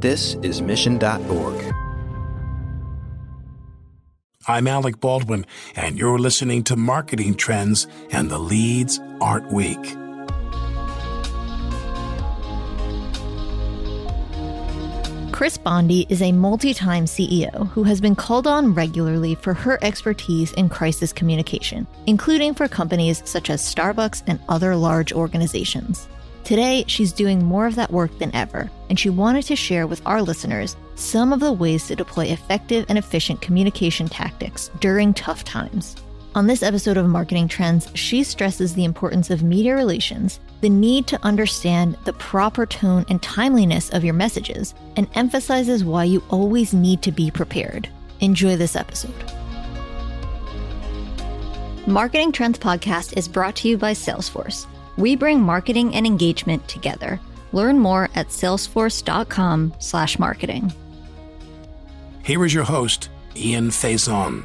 This is Mission.org. I'm Alec Baldwin, and you're listening to Marketing Trends and the Leads Aren't Weak. Kris Bondi is a multi time CEO who has been called on regularly for her expertise in crisis communication, including for companies such as Starbucks and other large organizations. Today, she's doing more of that work than ever, and she wanted to share with our listeners some of the ways to deploy effective and efficient communication tactics during tough times. On this episode of Marketing Trends, she stresses the importance of media relations, the need to understand the proper tone and timeliness of your messages, and emphasizes why you always need to be prepared. Enjoy this episode. Marketing Trends Podcast is brought to you by Salesforce. We bring marketing and engagement together. Learn more at salesforce.com/marketing. Here is your host, Ian Faison.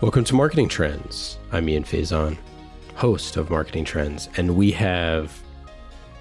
Welcome to Marketing Trends. I'm Ian Faison, host of Marketing Trends, and we have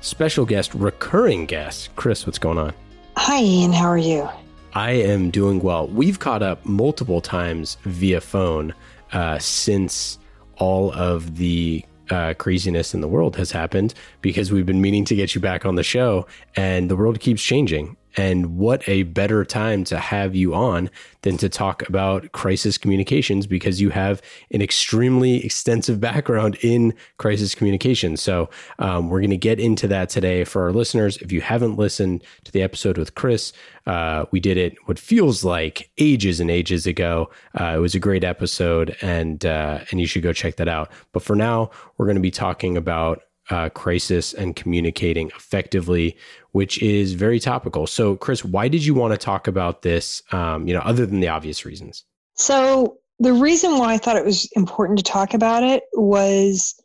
special guest, recurring guest, Kris. What's going on? Hi, Ian. How are you? I am doing well. We've caught up multiple times via phone uh, since all of the uh, craziness in the world has happened because we've been meaning to get you back on the show and the world keeps changing. And what a better time to have you on than to talk about crisis communications because you have an extremely extensive background in crisis communications. So, um, we're going to get into that today for our listeners. If you haven't listened to the episode with Kris, uh, we did it what feels like ages and ages ago. Uh, it was a great episode, and uh, and you should go check that out. But for now, we're going to be talking about uh, crisis and communicating effectively, which is very topical. So, Kris, why did you want to talk about this? Um, you know, other than the obvious reasons. So, the reason why I thought it was important to talk about it was,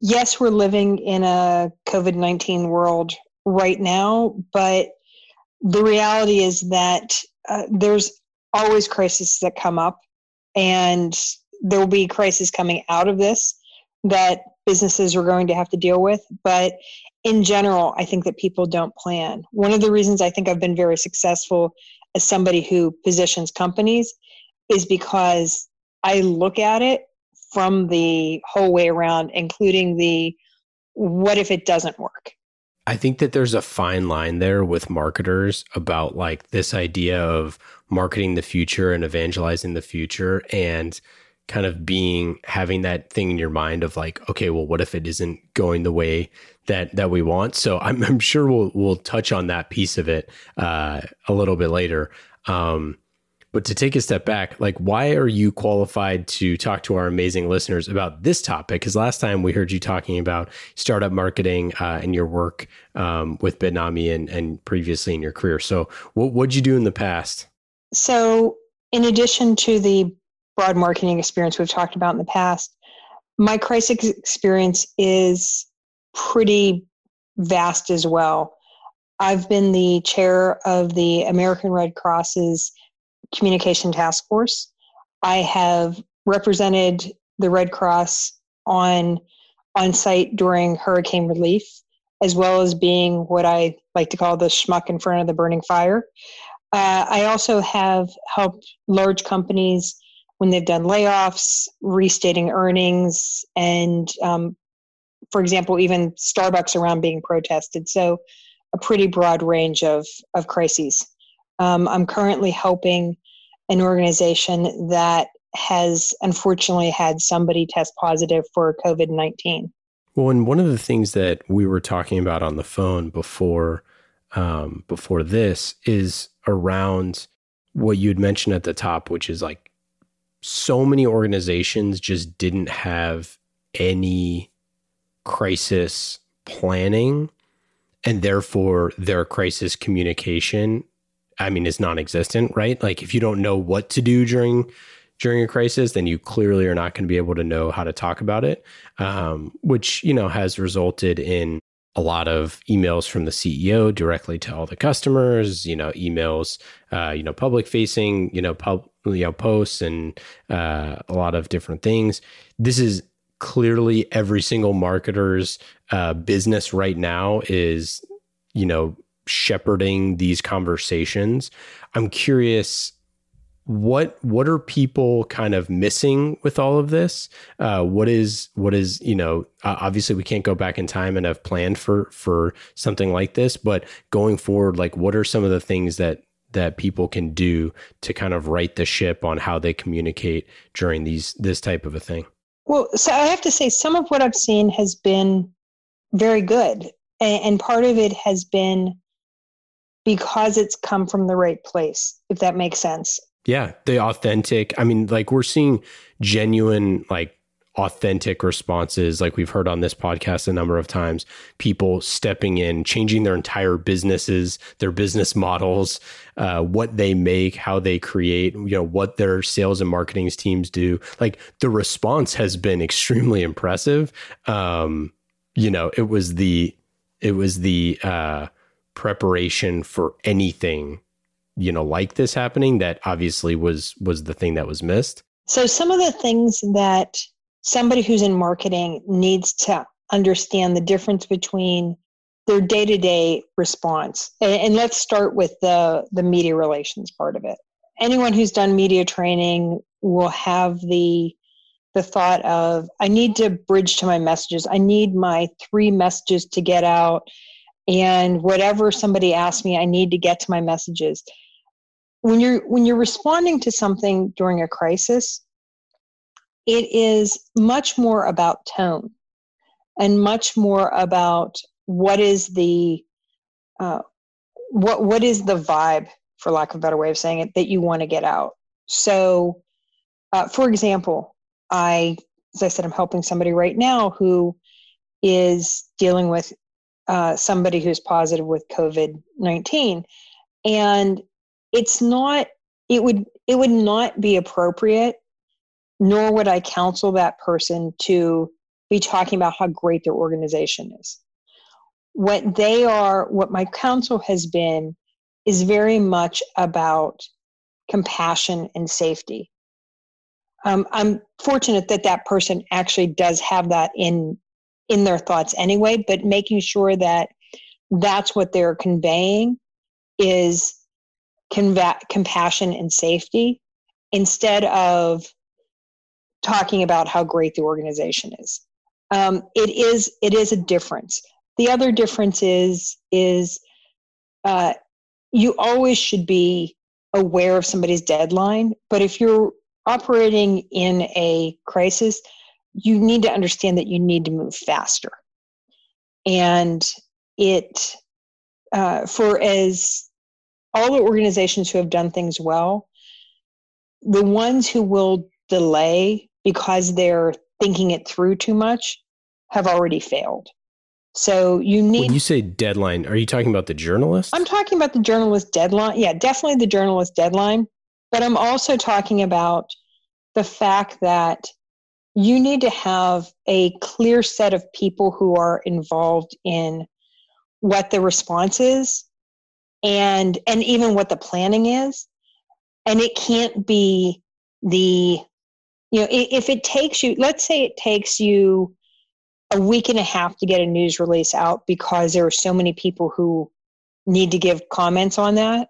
yes, we're living in a COVID nineteen world right now, but the reality is that uh, there's always crises that come up, and there will be crises coming out of this that businesses are going to have to deal with. But in general, I think that people don't plan. One of the reasons I think I've been very successful as somebody who positions companies is because I look at it from the whole way around, including the what if it doesn't work? I think that there's a fine line there with marketers about like this idea of marketing the future and evangelizing the future and kind of being having that thing in your mind of like okay well what if it isn't going the way that that we want? So i'm, I'm sure we'll we'll touch on that piece of it uh, a little bit later. Um, but to take a step back like why are you qualified to talk to our amazing listeners about this topic? Because last time we heard you talking about startup marketing uh, and your work um, with bitnami and, and previously in your career. So what would you do in the past? So in addition to the broad marketing experience we've talked about in the past, my crisis experience is pretty vast as well. I've been the chair of the American Red Cross's Communication Task Force. I have represented the Red Cross on on site during hurricane relief, as well as being what I like to call the schmuck in front of the burning fire. Uh, I also have helped large companies when they've done layoffs, restating earnings, and um, for example, even Starbucks around being protested. So, a pretty broad range of, of crises. Um, I'm currently helping an organization that has unfortunately had somebody test positive for COVID 19. Well, and one of the things that we were talking about on the phone before um, before this is around what you had mentioned at the top, which is like so many organizations just didn't have any crisis planning and therefore their crisis communication i mean is non-existent right? Like if you don't know what to do during during a crisis then you clearly are not going to be able to know how to talk about it um, which you know has resulted in a lot of emails from the ceo directly to all the customers you know emails uh, you know public facing you know pub know posts and uh, a lot of different things. This is clearly every single marketer's uh, business right now is you know shepherding these conversations. I'm curious what what are people kind of missing with all of this uh, what is what is you know obviously we can't go back in time and have planned for for something like this but going forward like what are some of the things that that people can do to kind of right the ship on how they communicate during these this type of a thing well so i have to say some of what i've seen has been very good and, and part of it has been because it's come from the right place if that makes sense yeah, the authentic. I mean, like we're seeing genuine, like authentic responses, like we've heard on this podcast a number of times. People stepping in, changing their entire businesses, their business models, uh, what they make, how they create, you know, what their sales and marketing teams do. Like the response has been extremely impressive. Um, you know, it was the it was the uh, preparation for anything you know like this happening that obviously was was the thing that was missed so some of the things that somebody who's in marketing needs to understand the difference between their day-to-day response. And, and let's start with the the media relations part of it. Anyone who's done media training will have the the thought of i need to bridge to my messages. I need my three messages to get out and whatever somebody asks me i need to get to my messages. When you're when you're responding to something during a crisis it is much more about tone and much more about what is the uh, what what is the vibe for lack of a better way of saying it that you want to get out. So uh, for example i as i said i'm helping somebody right now who is dealing with uh, somebody who's positive with covid-19 and it's not it would it would not be appropriate nor would i counsel that person to be talking about how great their organization is. What they are what my counsel has been is very much about compassion and safety. Um, i'm fortunate that that person actually does have that in in their thoughts anyway but making sure that that's what they're conveying is conva- compassion and safety instead of talking about how great the organization is. Um, it is it is a difference. The other difference is is uh, you always should be aware of somebody's deadline, but if you're operating in a crisis, you need to understand that you need to move faster. And it, uh, for as all the organizations who have done things well, the ones who will delay because they're thinking it through too much have already failed. So you need. When you say deadline, are you talking about the journalist? I'm talking about the journalist deadline. Yeah, definitely the journalist deadline. But I'm also talking about the fact that you need to have a clear set of people who are involved in what the response is and and even what the planning is and it can't be the you know if it takes you let's say it takes you a week and a half to get a news release out because there are so many people who need to give comments on that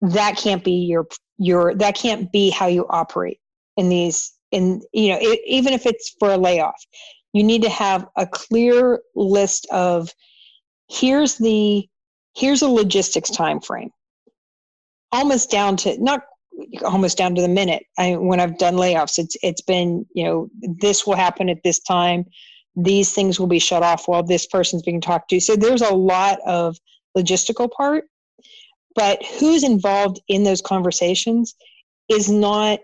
that can't be your your that can't be how you operate in these in you know it, even if it's for a layoff. You need to have a clear list of here's the here's a logistics time frame almost down to not almost down to the minute. I, when i've done layoffs it's it's been you know this will happen at this time. These things will be shut off while this person's being talked to. So there's a lot of logistical part. But who's involved in those conversations is not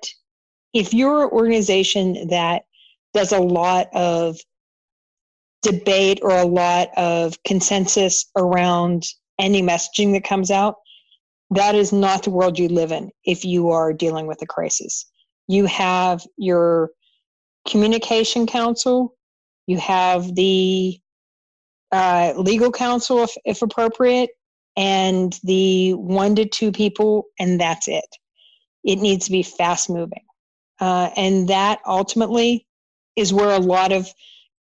if you're an organization that does a lot of debate or a lot of consensus around any messaging that comes out, that is not the world you live in if you are dealing with a crisis. You have your communication council, you have the uh, legal counsel, if, if appropriate, and the one to two people, and that's it. It needs to be fast moving. Uh, and that ultimately is where a lot of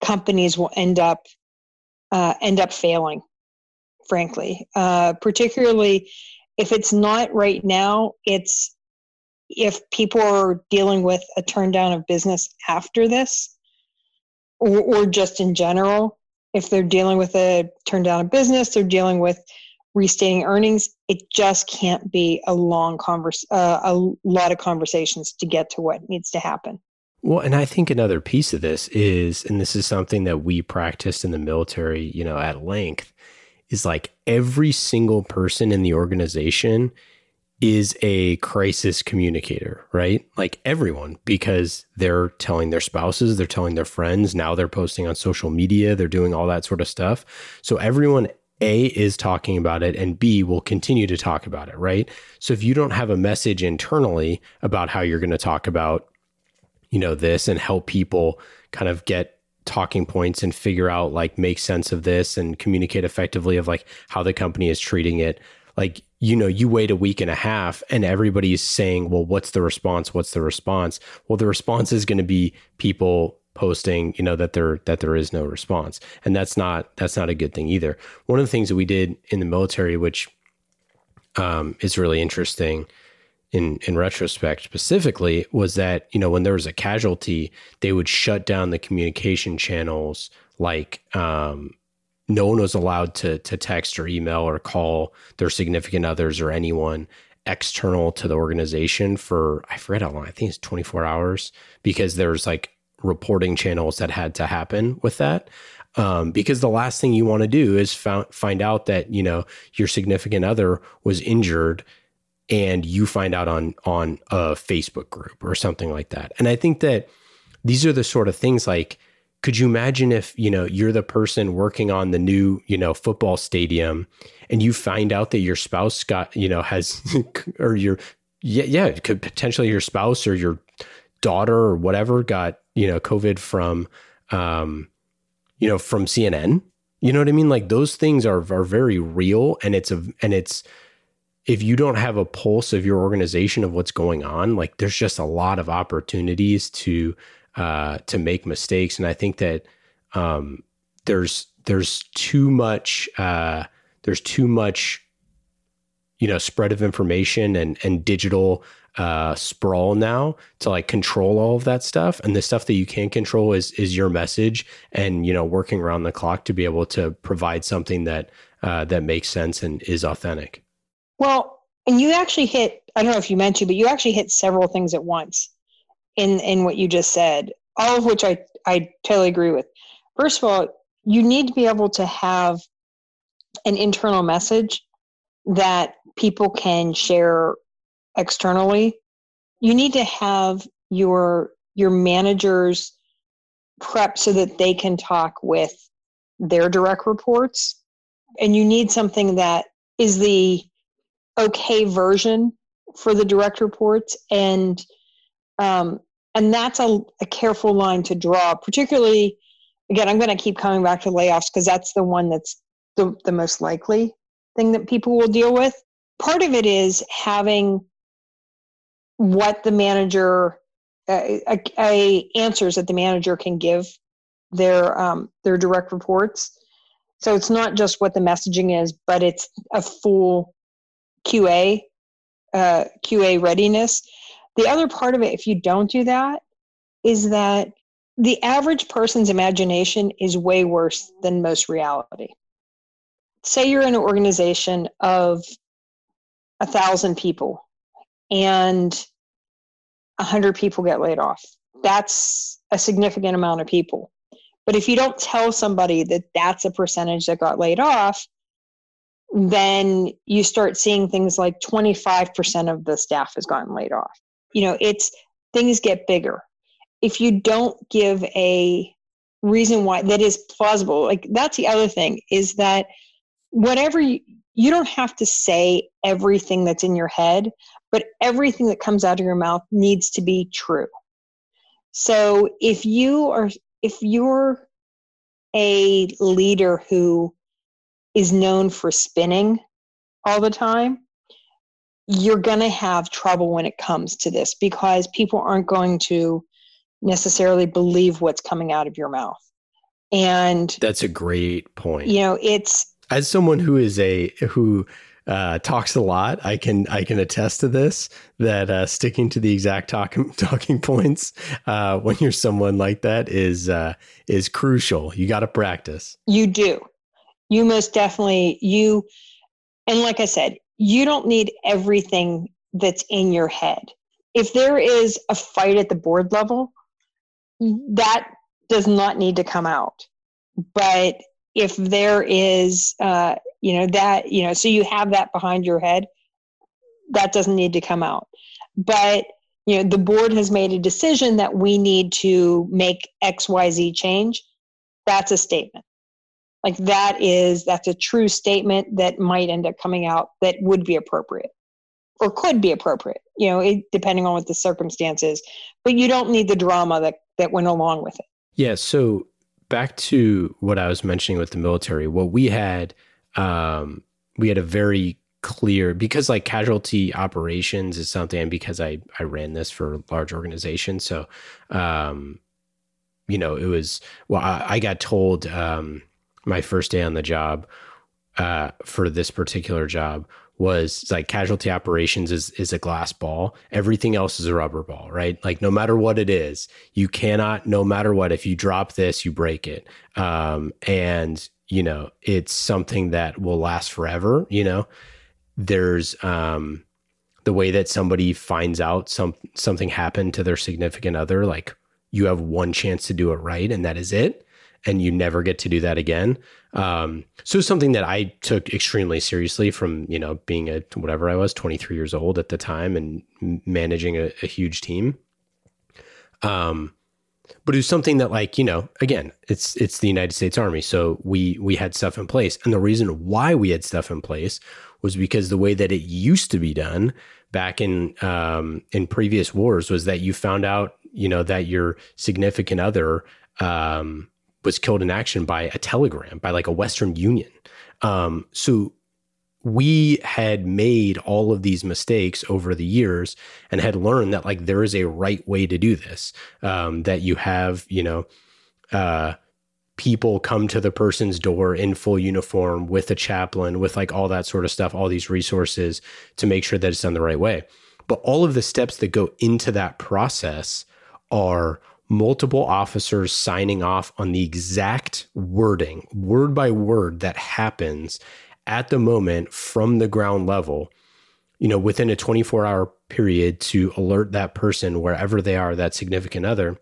companies will end up uh, end up failing frankly. Uh, particularly if it's not right now, it's if people are dealing with a turn down of business after this, or, or just in general, if they're dealing with a turn down of business, they're dealing with restating earnings. It just can't be a long converse, uh, a lot of conversations to get to what needs to happen. Well, and I think another piece of this is, and this is something that we practiced in the military, you know, at length, is like every single person in the organization is a crisis communicator, right? Like everyone, because they're telling their spouses, they're telling their friends, now they're posting on social media, they're doing all that sort of stuff. So everyone a is talking about it and B will continue to talk about it, right? So if you don't have a message internally about how you're going to talk about, you know, this and help people kind of get talking points and figure out like make sense of this and communicate effectively of like how the company is treating it, like you know, you wait a week and a half and everybody's saying, well, what's the response? What's the response? Well, the response is going to be people posting, you know, that there that there is no response. And that's not that's not a good thing either. One of the things that we did in the military, which um, is really interesting in in retrospect specifically, was that, you know, when there was a casualty, they would shut down the communication channels like um, no one was allowed to to text or email or call their significant others or anyone external to the organization for I forget how long. I think it's 24 hours because there's like reporting channels that had to happen with that. Um, because the last thing you want to do is found, find out that you know your significant other was injured and you find out on on a Facebook group or something like that. And I think that these are the sort of things like could you imagine if you know you're the person working on the new you know football stadium and you find out that your spouse got you know has or your yeah yeah it could potentially your spouse or your daughter or whatever got you know covid from um you know from cnn you know what i mean like those things are are very real and it's a and it's if you don't have a pulse of your organization of what's going on like there's just a lot of opportunities to uh, to make mistakes. And I think that um, there's there's too much uh, there's too much you know spread of information and and digital uh, sprawl now to like control all of that stuff. And the stuff that you can control is is your message and you know working around the clock to be able to provide something that uh, that makes sense and is authentic. Well, and you actually hit I don't know if you meant to, but you actually hit several things at once in in what you just said, all of which I I totally agree with. First of all, you need to be able to have an internal message that people can share externally. You need to have your your managers prep so that they can talk with their direct reports and you need something that is the okay version for the direct reports. And um, and that's a, a careful line to draw particularly again i'm going to keep coming back to layoffs because that's the one that's the, the most likely thing that people will deal with. Part of it is having what the manager uh, a, a answers that the manager can give their um, their direct reports. So it's not just what the messaging is but it's a full qa uh, qa readiness the other part of it, if you don't do that, is that the average person's imagination is way worse than most reality. Say you're in an organization of a thousand people and a hundred people get laid off. That's a significant amount of people. But if you don't tell somebody that that's a percentage that got laid off, then you start seeing things like 25% of the staff has gotten laid off. You know it's things get bigger. If you don't give a reason why that is plausible like that's the other thing is that whatever you, you don't have to say everything that's in your head but everything that comes out of your mouth needs to be true. So if you are if you're a leader who is known for spinning all the time you're going to have trouble when it comes to this because people aren't going to necessarily believe what's coming out of your mouth. And that's a great point. You know, it's as someone who is a who uh, talks a lot, I can I can attest to this that uh, sticking to the exact talking talking points uh, when you're someone like that is uh, is crucial. You got to practice. You do. You most definitely you, and like I said, you don't need everything that's in your head. If there is a fight at the board level, that does not need to come out. But if there is, uh, you know, that, you know, so you have that behind your head, that doesn't need to come out. But, you know, the board has made a decision that we need to make XYZ change. That's a statement. Like that is, that's a true statement that might end up coming out that would be appropriate or could be appropriate, you know, it, depending on what the circumstances. But you don't need the drama that that went along with it. Yeah. So back to what I was mentioning with the military, what we had, um, we had a very clear because like casualty operations is something, and because I I ran this for a large organization, so um, you know, it was well, I, I got told um, my first day on the job uh, for this particular job was like casualty operations is is a glass ball. Everything else is a rubber ball right? Like no matter what it is you cannot no matter what if you drop this you break it. Um and you know it's something that will last forever you know? There's um the way that somebody finds out some something happened to their significant other like you have one chance to do it right and that is it and you never get to do that again um, so something that I took extremely seriously from, you know, being a whatever I was, 23 years old at the time and managing a, a huge team. Um, but it was something that like, you know, again, it's it's the United States Army. So we we had stuff in place. And the reason why we had stuff in place was because the way that it used to be done back in um, in previous wars was that you found out, you know, that your significant other um, was killed in action by a telegram by like a Western Union. Um, so we had made all of these mistakes over the years and had learned that like there is a right way to do this. Um, that you have, you know, uh, people come to the person's door in full uniform with a chaplain, with like all that sort of stuff, all these resources to make sure that it's done the right way. But all of the steps that go into that process are multiple officers signing off on the exact wording, word by word, that happens at the moment from the ground level, you know, within a 24 hour period to alert that person wherever they are, that significant other.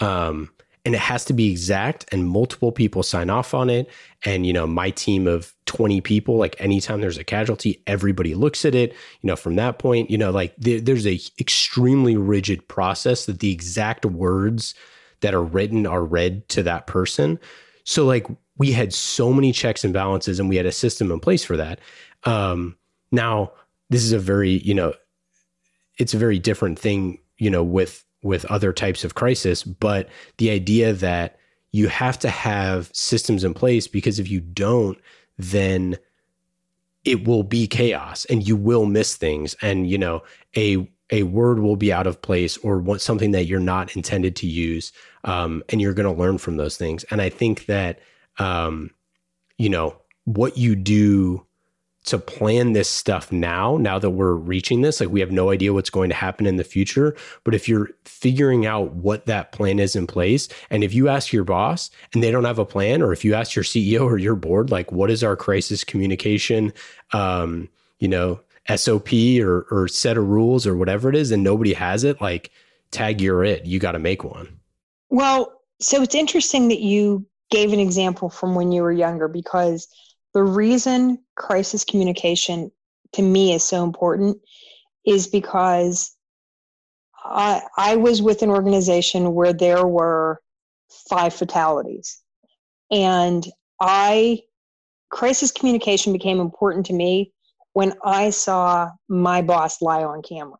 Um, and it has to be exact and multiple people sign off on it and you know my team of 20 people like anytime there's a casualty everybody looks at it you know from that point you know like there, there's a extremely rigid process that the exact words that are written are read to that person. So like we had so many checks and balances and we had a system in place for that. Um now this is a very you know it's a very different thing you know with with other types of crisis, but the idea that you have to have systems in place because if you don't, then it will be chaos and you will miss things. And you know a a word will be out of place or what something that you're not intended to use um, and you're going to learn from those things. And i think that um, you know what you do to plan this stuff now, now that we're reaching this, like we have no idea what's going to happen in the future. But if you're figuring out what that plan is in place, and if you ask your boss and they don't have a plan, or if you ask your CEO or your board, like, what is our crisis communication, um, you know, SOP or, or set of rules or whatever it is, and nobody has it, like, tag you're it. You got to make one. Well, so it's interesting that you gave an example from when you were younger because the reason crisis communication to me is so important is because I, I was with an organization where there were five fatalities. And I, crisis communication became important to me when I saw my boss lie on camera.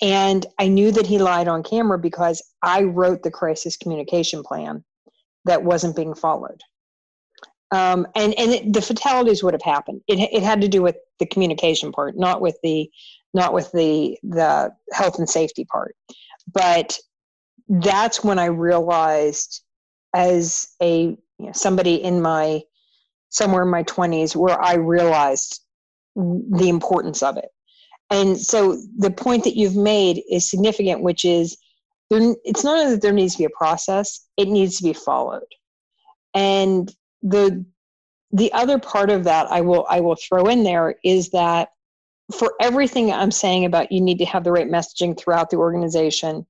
And I knew that he lied on camera because I wrote the crisis communication plan that wasn't being followed. Um, and and it, the fatalities would have happened. It it had to do with the communication part, not with the not with the the health and safety part. But that's when I realized, as a you know, somebody in my somewhere in my 20s where I realized the importance of it. And so the point that you've made is significant, which is there, it's not that there needs to be a process, it needs to be followed. And the the other part of that I will I will throw in there is that for everything I'm saying about you need to have the right messaging throughout the organization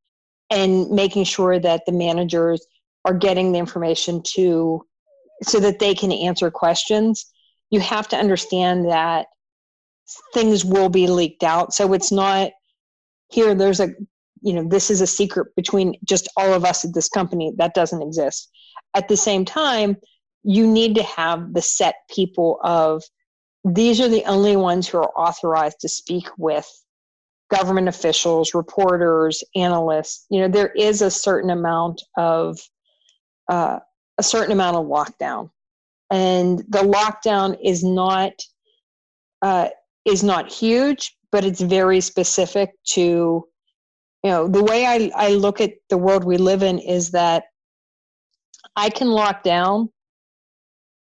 and making sure that the managers are getting the information to so that they can answer questions you have to understand that things will be leaked out. So it's not here there's a you know this is a secret between just all of us at this company. That doesn't exist. At the same time you need to have the set people of these are the only ones who are authorized to speak with government officials, reporters, analysts. You know, there is a certain amount of uh, a certain amount of lockdown, and the lockdown is not uh, is not huge, but it's very specific to you know the way I, I look at the world we live in is that I can lock down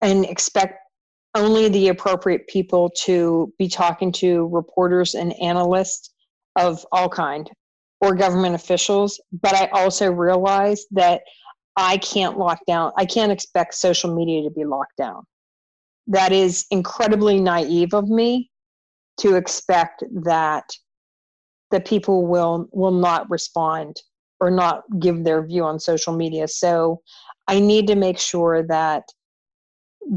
and expect only the appropriate people to be talking to reporters and analysts of all kind or government officials. But i also realize that i can't lock down i can't expect social media to be locked down. That is incredibly naive of me to expect that the people will will not respond or not give their view on social media. So i need to make sure that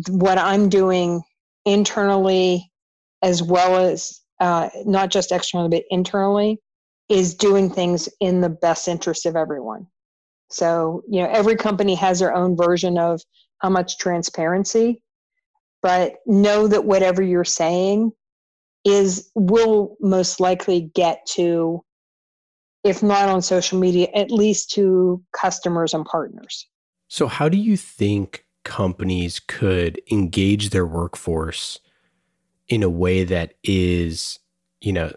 what I'm doing internally as well as uh, not just externally but internally is doing things in the best interest of everyone. So, you know, every company has their own version of how much transparency, but know that whatever you're saying is will most likely get to if not on social media, at least to customers and partners. So, how do you think companies could engage their workforce in a way that is, you know,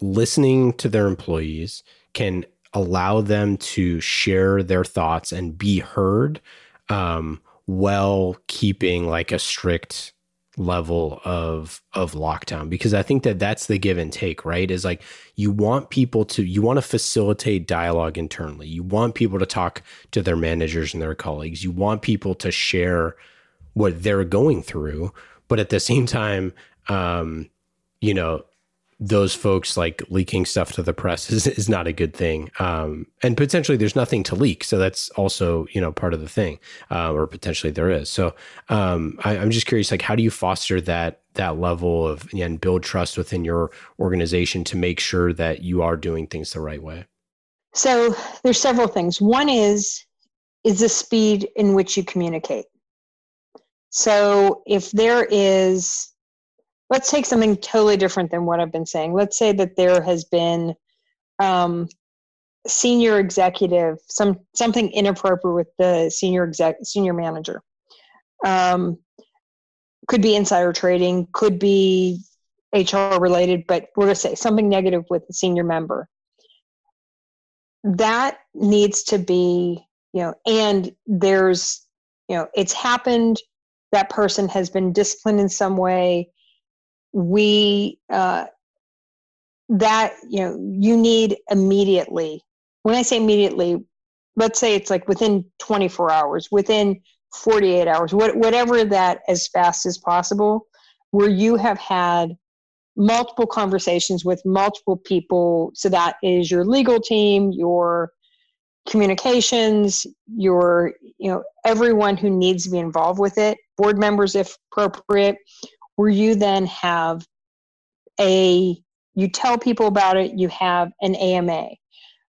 listening to their employees, can allow them to share their thoughts and be heard um, while keeping like a strict level of of lockdown because i think that that's the give and take right? Is like you want people to you want to facilitate dialogue internally. You want people to talk to their managers and their colleagues. You want people to share what they're going through but at the same time um you know those folks like leaking stuff to the press is, is not a good thing. Um, and potentially there's nothing to leak. So that's also, you know, part of the thing, uh, or potentially there is. So um, I, am just curious, like, how do you foster that, that level of, and build trust within your organization to make sure that you are doing things the right way? So there's several things. One is, is the speed in which you communicate. So if there is let's take something totally different than what I've been saying. Let's say that there has been um, senior executive, some something inappropriate with the senior exec, senior manager. Um, could be insider trading, could be HR related, but we're going to say something negative with the senior member. That needs to be, you know, and there's, you know, it's happened. That person has been disciplined in some way we uh, that you know you need immediately when i say immediately let's say it's like within 24 hours within 48 hours what, whatever that as fast as possible where you have had multiple conversations with multiple people. So that is your legal team your communications your you know everyone who needs to be involved with it board members if appropriate where you then have a you tell people about it you have an ama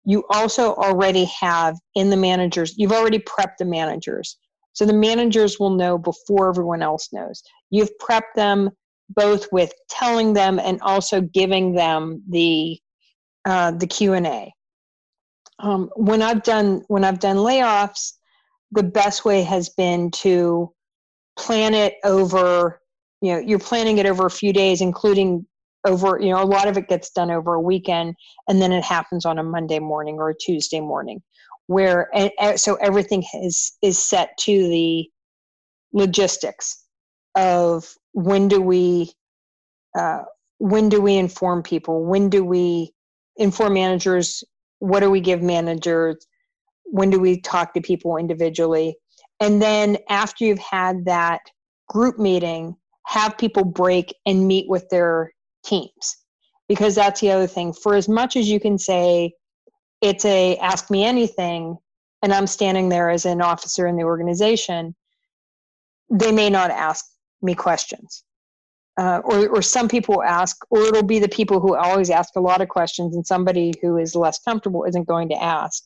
you also already have in the managers you've already prepped the managers. So the managers will know before everyone else knows. You've prepped them both with telling them and also giving them the uh, the q&a um, when i've done when i've done layoffs the best way has been to plan it over you know you're planning it over a few days including over you know a lot of it gets done over a weekend and then it happens on a monday morning or a tuesday morning where and, so everything is is set to the logistics of when do we uh, when do we inform people? When do we inform managers? What do we give managers? When do we talk to people individually? And then after you've had that group meeting have people break and meet with their teams. Because that's the other thing. For as much as you can say it's a ask me anything and i'm standing there as an officer in the organization they may not ask me questions. Uh, or, or some people ask or it'll be the people who always ask a lot of questions and somebody who is less comfortable isn't going to ask.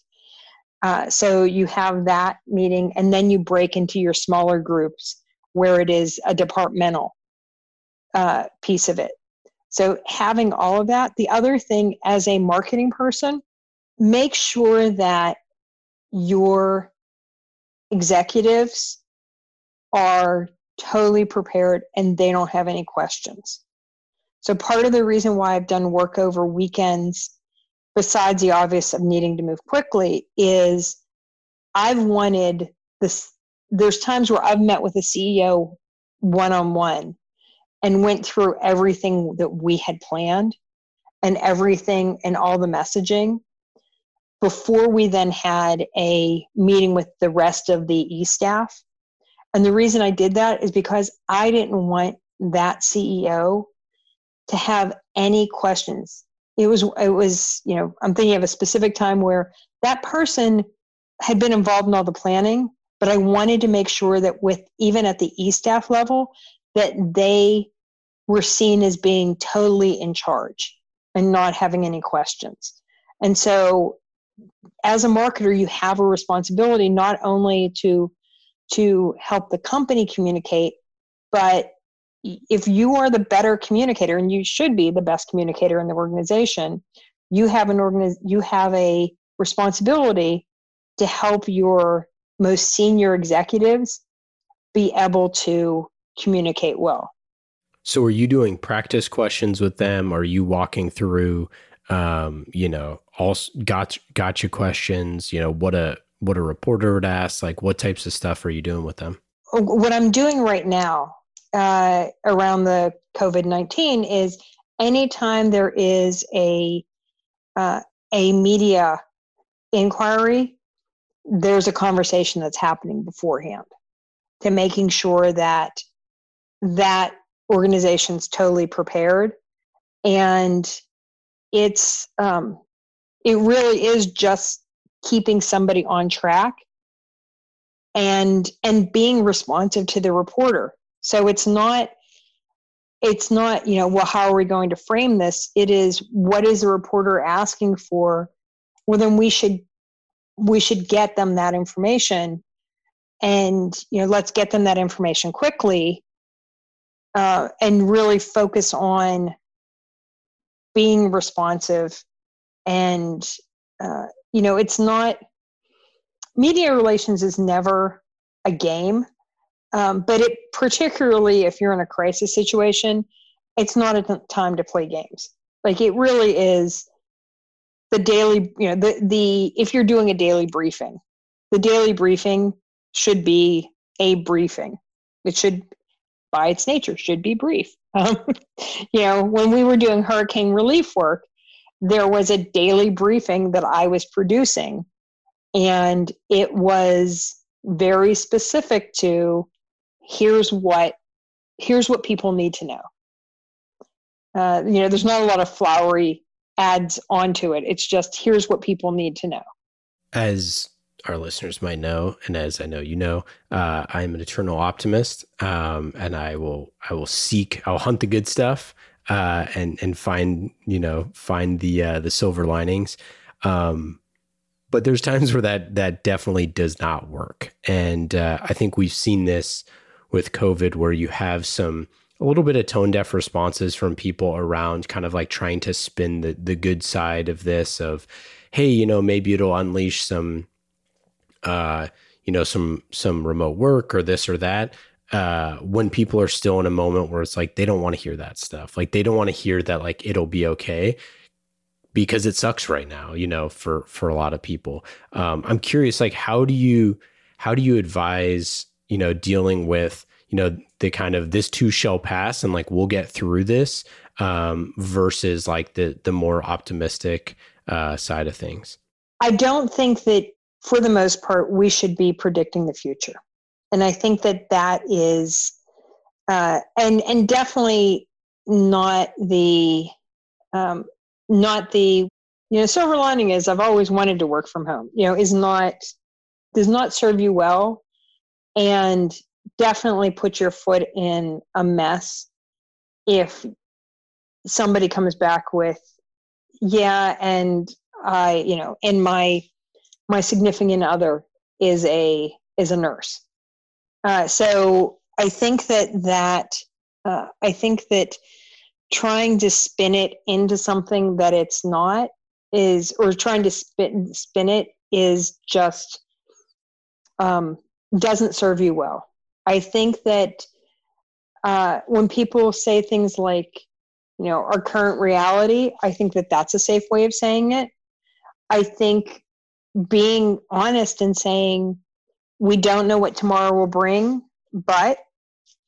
Uh, so you have that meeting and then you break into your smaller groups where it is a departmental uh, piece of it so having all of that the other thing as a marketing person make sure that your executives are totally prepared and they don't have any questions. So, part of the reason why I've done work over weekends, besides the obvious of needing to move quickly, is I've wanted this. There's times where I've met with a CEO one on one and went through everything that we had planned and everything and all the messaging before we then had a meeting with the rest of the e staff. And the reason I did that is because I didn't want that CEO to have any questions. It was, it was, you know, I'm thinking of a specific time where that person had been involved in all the planning, but I wanted to make sure that with even at the e staff level, that they were seen as being totally in charge and not having any questions. And so as a marketer, you have a responsibility not only to to help the company communicate, but if you are the better communicator, and you should be the best communicator in the organization, you have an organiz- you have a responsibility to help your most senior executives be able to communicate well. So, are you doing practice questions with them? Are you walking through um, you know, all got gotcha questions, you know, what a what a reporter would ask, like what types of stuff are you doing with them? What I'm doing right now uh, around the COVID nineteen is anytime there is a uh, a media inquiry, there's a conversation that's happening beforehand to making sure that that organization's totally prepared. And it's um, it really is just keeping somebody on track and and being responsive to the reporter. So it's not it's not you know well how are we going to frame this? It is what is the reporter asking for? Well then we should we should get them that information. And you know let's get them that information quickly uh, and really focus on being responsive. And uh, you know it's not media relations is never a game um, but it particularly if you're in a crisis situation it's not a time to play games. Like it really is the daily you know the the if you're doing a daily briefing the daily briefing should be a briefing it should by its nature should be brief um, you know, when we were doing hurricane relief work, there was a daily briefing that I was producing, and it was very specific to here's what here's what people need to know. Uh, you know, there's not a lot of flowery ads onto it. It's just here's what people need to know. As our listeners might know, and as I know you know, uh, I'm an eternal optimist, um, and I will I will seek I'll hunt the good stuff uh, and and find you know find the uh, the silver linings. Um, but there's times where that that definitely does not work, and uh, I think we've seen this with COVID, where you have some a little bit of tone deaf responses from people around kind of like trying to spin the the good side of this of hey you know maybe it'll unleash some uh, you know, some some remote work or this or that. Uh, when people are still in a moment where it's like they don't want to hear that stuff, like they don't want to hear that like it'll be okay because it sucks right now, you know, for for a lot of people. Um, I'm curious, like how do you how do you advise, you know, dealing with you know the kind of this too shall pass and like we'll get through this um, versus like the the more optimistic uh, side of things? I don't think that for the most part we should be predicting the future, and I think that that is uh, and and definitely not the um, not the you know silver lining is I've always wanted to work from home. You know, is not does not serve you well, and definitely put your foot in a mess if somebody comes back with yeah and i you know and my my significant other is a is a nurse. Uh, so i think that that uh, i think that trying to spin it into something that it's not is or trying to spin spin it is just um, doesn't serve you well I think that uh, when people say things like, you know, our current reality, I think that that's a safe way of saying it. I think being honest and saying we don't know what tomorrow will bring, but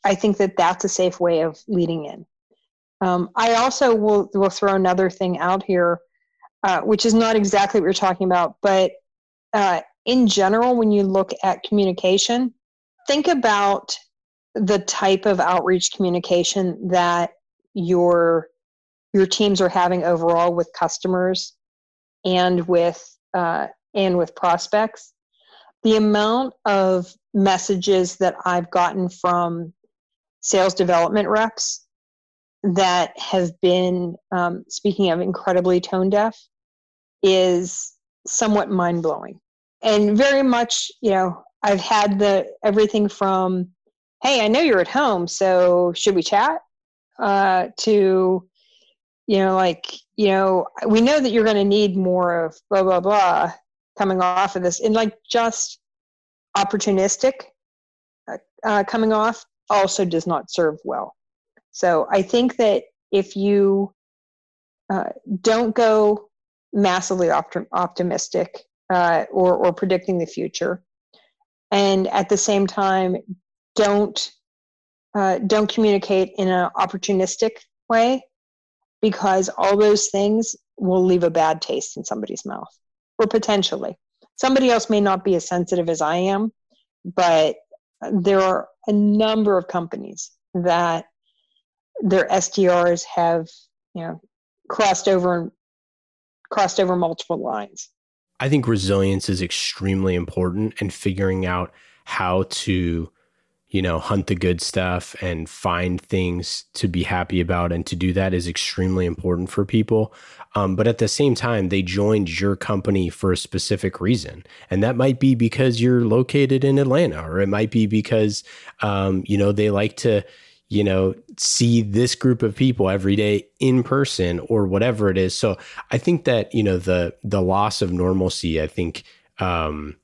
I think that that's a safe way of leading in. Um, I also will will throw another thing out here, uh, which is not exactly what you're talking about, but uh, in general, when you look at communication, think about the type of outreach communication that your your teams are having overall with customers and with uh, and with prospects. The amount of messages that i've gotten from sales development reps that have been um, speaking of incredibly tone deaf is somewhat mind-blowing. And very much you know I've had the everything from, hey, I know you're at home, so should we chat? Uh, to, you know, like, you know, we know that you're going to need more of blah, blah, blah coming off of this. And like just opportunistic uh, uh, coming off also does not serve well. So I think that if you uh, don't go massively optimistic uh, or, or predicting the future, and at the same time don't uh, don't communicate in an opportunistic way because all those things will leave a bad taste in somebody's mouth or potentially. Somebody else may not be as sensitive as i am but there are a number of companies that their SDRs have you know crossed over crossed over multiple lines I think resilience is extremely important and figuring out how to, you know, hunt the good stuff and find things to be happy about. And to do that is extremely important for people. Um, but at the same time, they joined your company for a specific reason. And that might be because you're located in Atlanta, or it might be because, um, you know, they like to, you know, see this group of people every day in person or whatever it is. So I think that, you know, the the loss of normalcy, I think um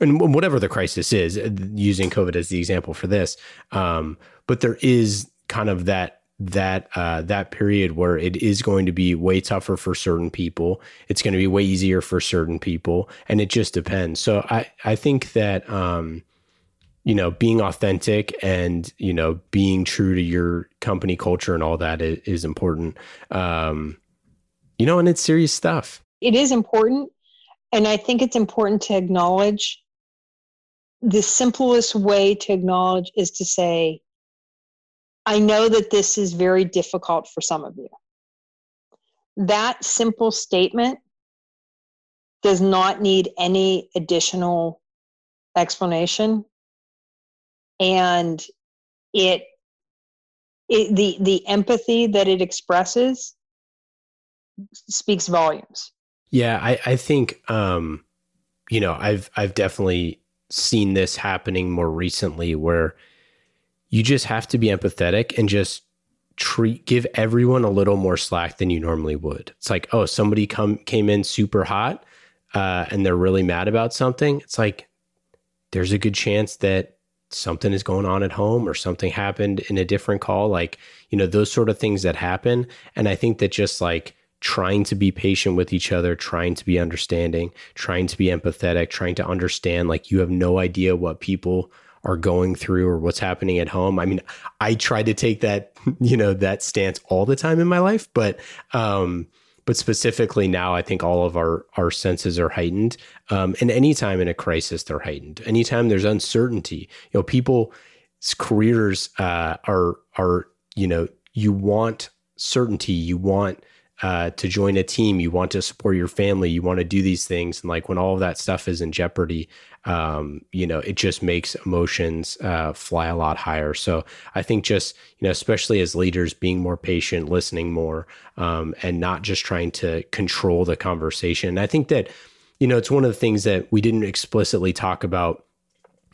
and whatever the crisis is, using COVID as the example for this, um, but there is kind of that that uh, that period where it is going to be way tougher for certain people. It's going to be way easier for certain people, and it just depends. So I I think that um, you know, being authentic and, you know, being true to your company culture and all that is, is important. Um, you know, and it's serious stuff. It is important. And I think it's important to acknowledge the simplest way to acknowledge is to say, I know that this is very difficult for some of you. That simple statement does not need any additional explanation and it, it the the empathy that it expresses speaks volumes. Yeah i i think um you know i've i've definitely seen this happening more recently where you just have to be empathetic and just treat give everyone a little more slack than you normally would. It's like oh somebody come came in super hot uh, and they're really mad about something. It's like there's a good chance that something is going on at home or something happened in a different call like you know those sort of things that happen and i think that just like trying to be patient with each other trying to be understanding trying to be empathetic trying to understand like you have no idea what people are going through or what's happening at home. I mean, I try to take that, you know, that stance all the time in my life, but um but specifically now i think all of our our senses are heightened um, and anytime in a crisis they're heightened. Anytime there's uncertainty you know people's careers uh, are are you know you want certainty you want uh, to join a team. You want to support your family. You want to do these things. And like when all of that stuff is in jeopardy um, you know it just makes emotions uh, fly a lot higher. So i think just you know especially as leaders being more patient listening more um, and not just trying to control the conversation. I think that you know it's one of the things that we didn't explicitly talk about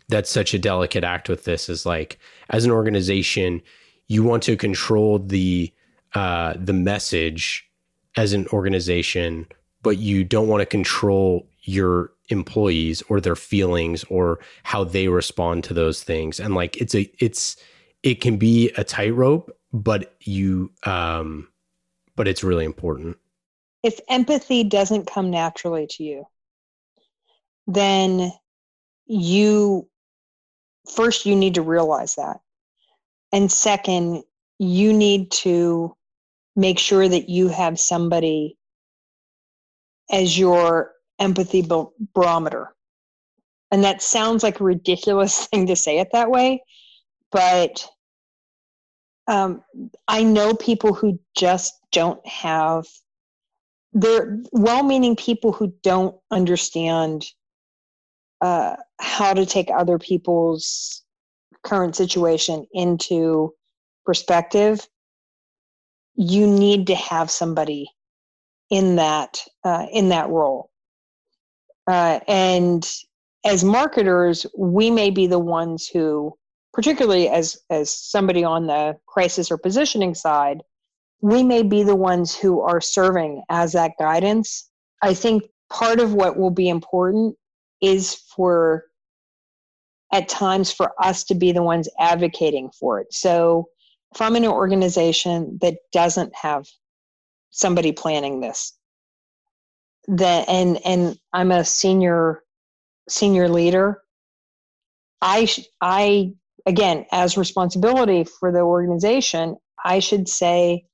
that's such a delicate act with this is like as an organization you want to control the uh, the message as an organization, but you don't want to control your employees or their feelings or how they respond to those things. And like it's a it's it can be a tightrope, but you um but it's really important. If empathy doesn't come naturally to you, then you first you need to realize that. And second, you need to make sure that you have somebody as your empathy barometer. And that sounds like a ridiculous thing to say it that way, but um, I know people who just don't have, they're well meaning people who don't understand uh, how to take other people's current situation into perspective you need to have somebody in that uh, in that role. Uh, and as marketers we may be the ones who particularly as as somebody on the crisis or positioning side we may be the ones who are serving as that guidance. I think part of what will be important is for at times for us to be the ones advocating for it. So from an organization that doesn't have somebody planning this that and and i'm a senior senior leader i i again as responsibility for the organization i should say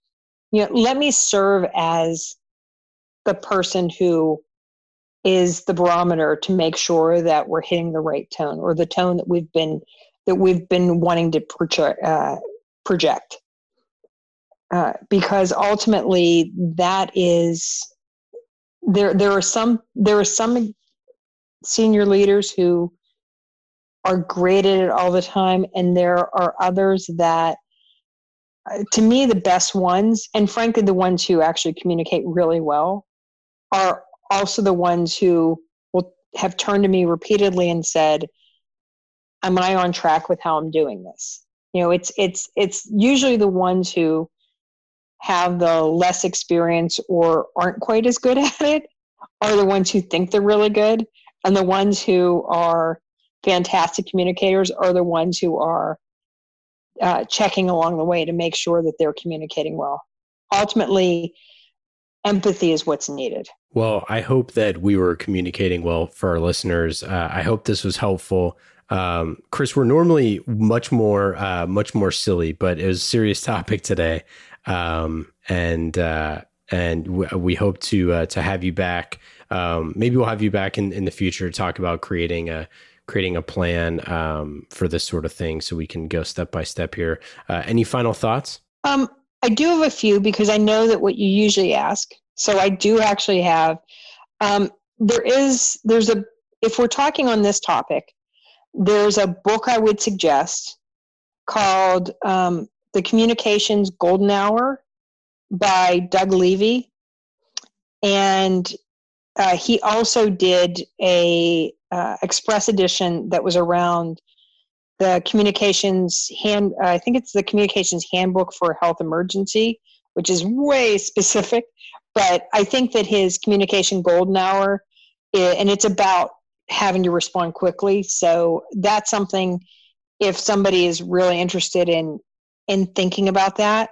you know let me serve as the person who is the barometer to make sure that we're hitting the right tone or the tone that we've been that we've been wanting to project uh, project uh, because ultimately that is there there are some there are some senior leaders who are great at it all the time and there are others that uh, to me the best ones and frankly the ones who actually communicate really well are also the ones who will have turned to me repeatedly and said am i on track with how i'm doing this you know it's it's it's usually the ones who have the less experience or aren't quite as good at it are the ones who think they're really good. And the ones who are fantastic communicators are the ones who are uh, checking along the way to make sure that they're communicating well. Ultimately empathy is what's needed. Well i hope that we were communicating well for our listeners. Uh, i hope this was helpful um, Kris, we're normally much more uh, much more silly, but it was a serious topic today, um, and uh, and w- we hope to uh, to have you back. Um, maybe we'll have you back in, in the future to talk about creating a creating a plan um, for this sort of thing, so we can go step by step here. Uh, any final thoughts? Um, I do have a few because I know that what you usually ask. So I do actually have. Um, there is there's a if we're talking on this topic there's a book I would suggest called um, The Communications Golden Hour by Doug Levy. And uh, he also did a uh, express edition that was around the communications hand uh, i think it's the communications handbook for health emergency which is way specific but i think that his communication golden hour eh, and it's about having to respond quickly. So that's something if somebody is really interested in in thinking about that.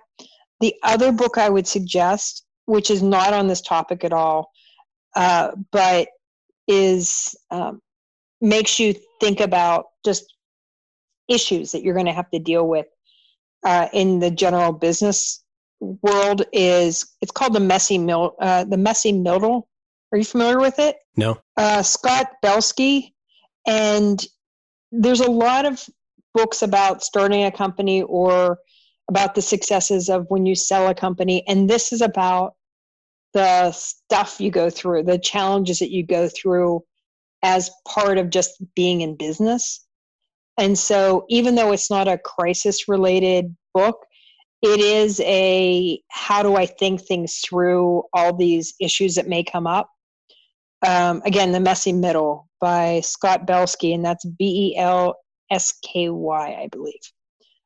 The other book I would suggest, which is not on this topic at all, uh, but is um, makes you think about just issues that you're going to have to deal with uh, in the general business world is it's called the messy mil uh, the messy middle. Are you familiar with it? No. Uh, Scott Belsky, and there's a lot of books about starting a company or about the successes of when you sell a company, and this is about the stuff you go through, the challenges that you go through as part of just being in business. And so, even though it's not a crisis related book, it is a how do I think things through all these issues that may come up. Um, again, The Messy Middle by Scott Belsky, and that's B E L S K Y, I believe.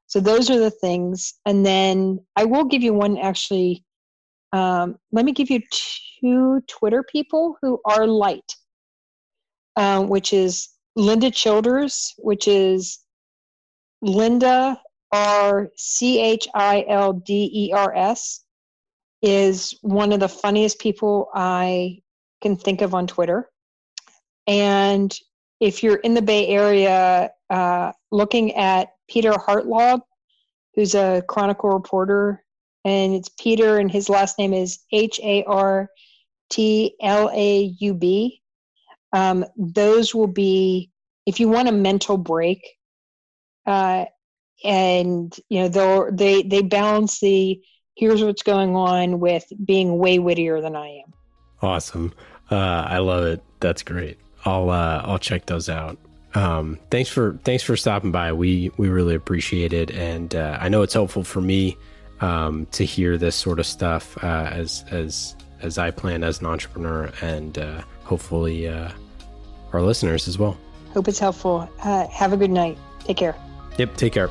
So, those are the things. And then I will give you one actually. Um, let me give you two Twitter people who are light, um, which is Linda Childers, which is Linda R C H I L D E R S, is one of the funniest people I can think of on Twitter. And if you're in the Bay Area, uh, looking at Peter Hartlaub, who's a Chronicle reporter, and it's Peter, and his last name is H A R T L A U B. Um, those will be if you want a mental break uh, and you know they they they balance the here's what's going on with being way wittier than i am awesome uh, i love it that's great i'll uh, i'll check those out um, thanks for thanks for stopping by we we really appreciate it and uh, i know it's helpful for me um, to hear this sort of stuff uh, as as as i plan as an entrepreneur and uh, hopefully uh, our listeners as well Hope it's helpful. Uh, have a good night. Take care. Yep, take care.